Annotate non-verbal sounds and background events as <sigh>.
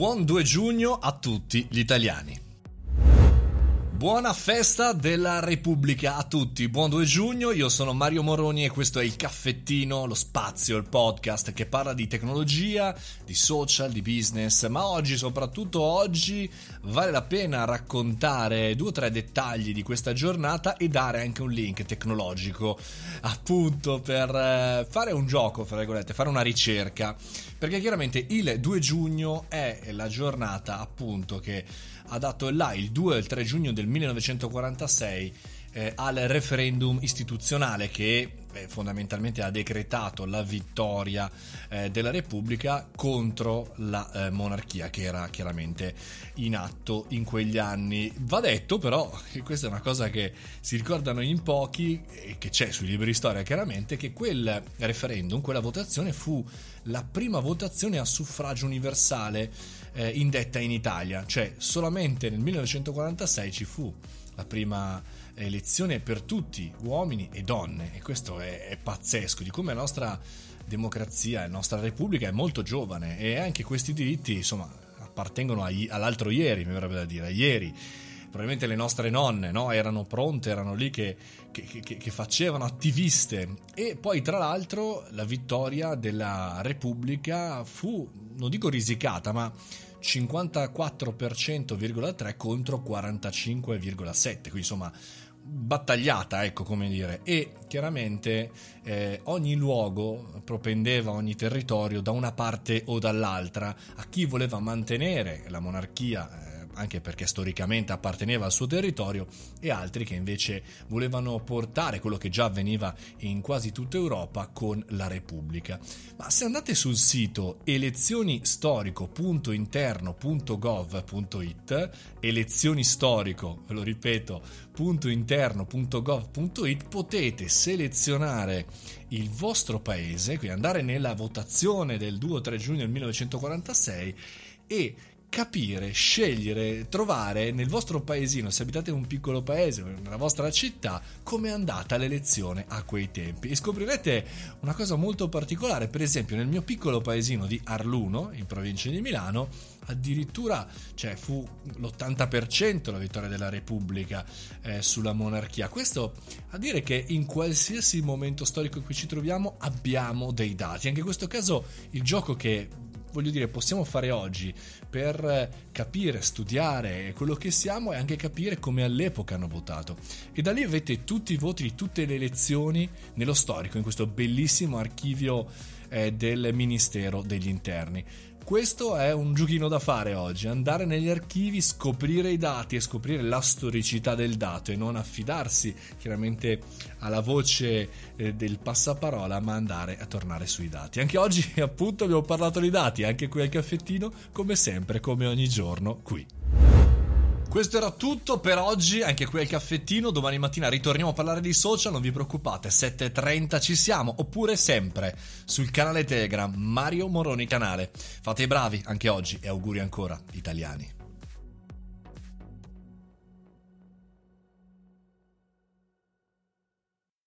Buon 2 giugno a tutti gli italiani. Buona festa della Repubblica a tutti, buon 2 giugno, io sono Mario Moroni e questo è il caffettino, lo spazio, il podcast che parla di tecnologia, di social, di business, ma oggi, soprattutto oggi, vale la pena raccontare due o tre dettagli di questa giornata e dare anche un link tecnologico, appunto per eh, fare un gioco, fra virgolette, fare una ricerca, perché chiaramente il 2 giugno è la giornata appunto che ha dato là il 2 e il 3 giugno del 1946 eh, al referendum istituzionale che eh, fondamentalmente ha decretato la vittoria eh, della Repubblica contro la eh, monarchia che era chiaramente in atto in quegli anni. Va detto però, e questa è una cosa che si ricordano in pochi e che c'è sui libri di storia chiaramente, che quel referendum, quella votazione fu la prima votazione a suffragio universale eh, indetta in Italia, cioè solamente nel 1946 ci fu la prima elezione per tutti, uomini e donne, e questo è, è pazzesco, di come la nostra democrazia, la nostra repubblica è molto giovane e anche questi diritti, insomma, appartengono all'altro ieri, mi verrebbe da dire, ieri probabilmente le nostre nonne no? erano pronte, erano lì che, che, che, che, facevano attiviste e poi tra l'altro la vittoria della Repubblica fu, non dico risicata, ma 54,3% contro 45,7%, quindi insomma battagliata, ecco come dire, e chiaramente eh, ogni luogo propendeva ogni territorio da una parte o dall'altra a chi voleva mantenere la monarchia. Eh, anche perché storicamente apparteneva al suo territorio, e altri che invece volevano portare quello che già avveniva in quasi tutta Europa con la Repubblica. Ma se andate sul sito elezioniStorico.interno.gov.it, elezioni storico, ve lo ripeto, .interno.gov.it, potete selezionare il vostro paese, quindi andare nella votazione del 2 o 3 giugno del 1946 e capire, scegliere, trovare nel vostro paesino, se abitate in un piccolo paese, nella vostra città, come è andata l'elezione a quei tempi. E scoprirete una cosa molto particolare, per esempio nel mio piccolo paesino di Arluno, in provincia di Milano, addirittura cioè, fu l'80% la vittoria della Repubblica eh, sulla monarchia. Questo a dire che in qualsiasi momento storico in cui ci troviamo abbiamo dei dati. Anche in questo caso il gioco che voglio dire, possiamo fare oggi per capire, studiare quello che siamo e anche capire come all'epoca hanno votato. E da lì avete tutti i voti di tutte le elezioni nello storico, in questo bellissimo archivio eh, del Ministero degli Interni. Questo è un giochino da fare oggi, andare negli archivi, scoprire i dati e scoprire la storicità del dato e non affidarsi chiaramente alla voce eh, del passaparola, ma andare a tornare sui dati. Anche oggi <laughs> appunto abbiamo parlato di dati, anche qui al caffettino, come sempre, come ogni giorno qui. Questo era tutto per oggi, anche qui al caffettino, domani mattina ritorniamo a parlare di social, non vi preoccupate, 7.30 ci siamo, oppure sempre sul canale Telegram Mario Moroni Canale. Fate i bravi anche oggi e auguri ancora italiani.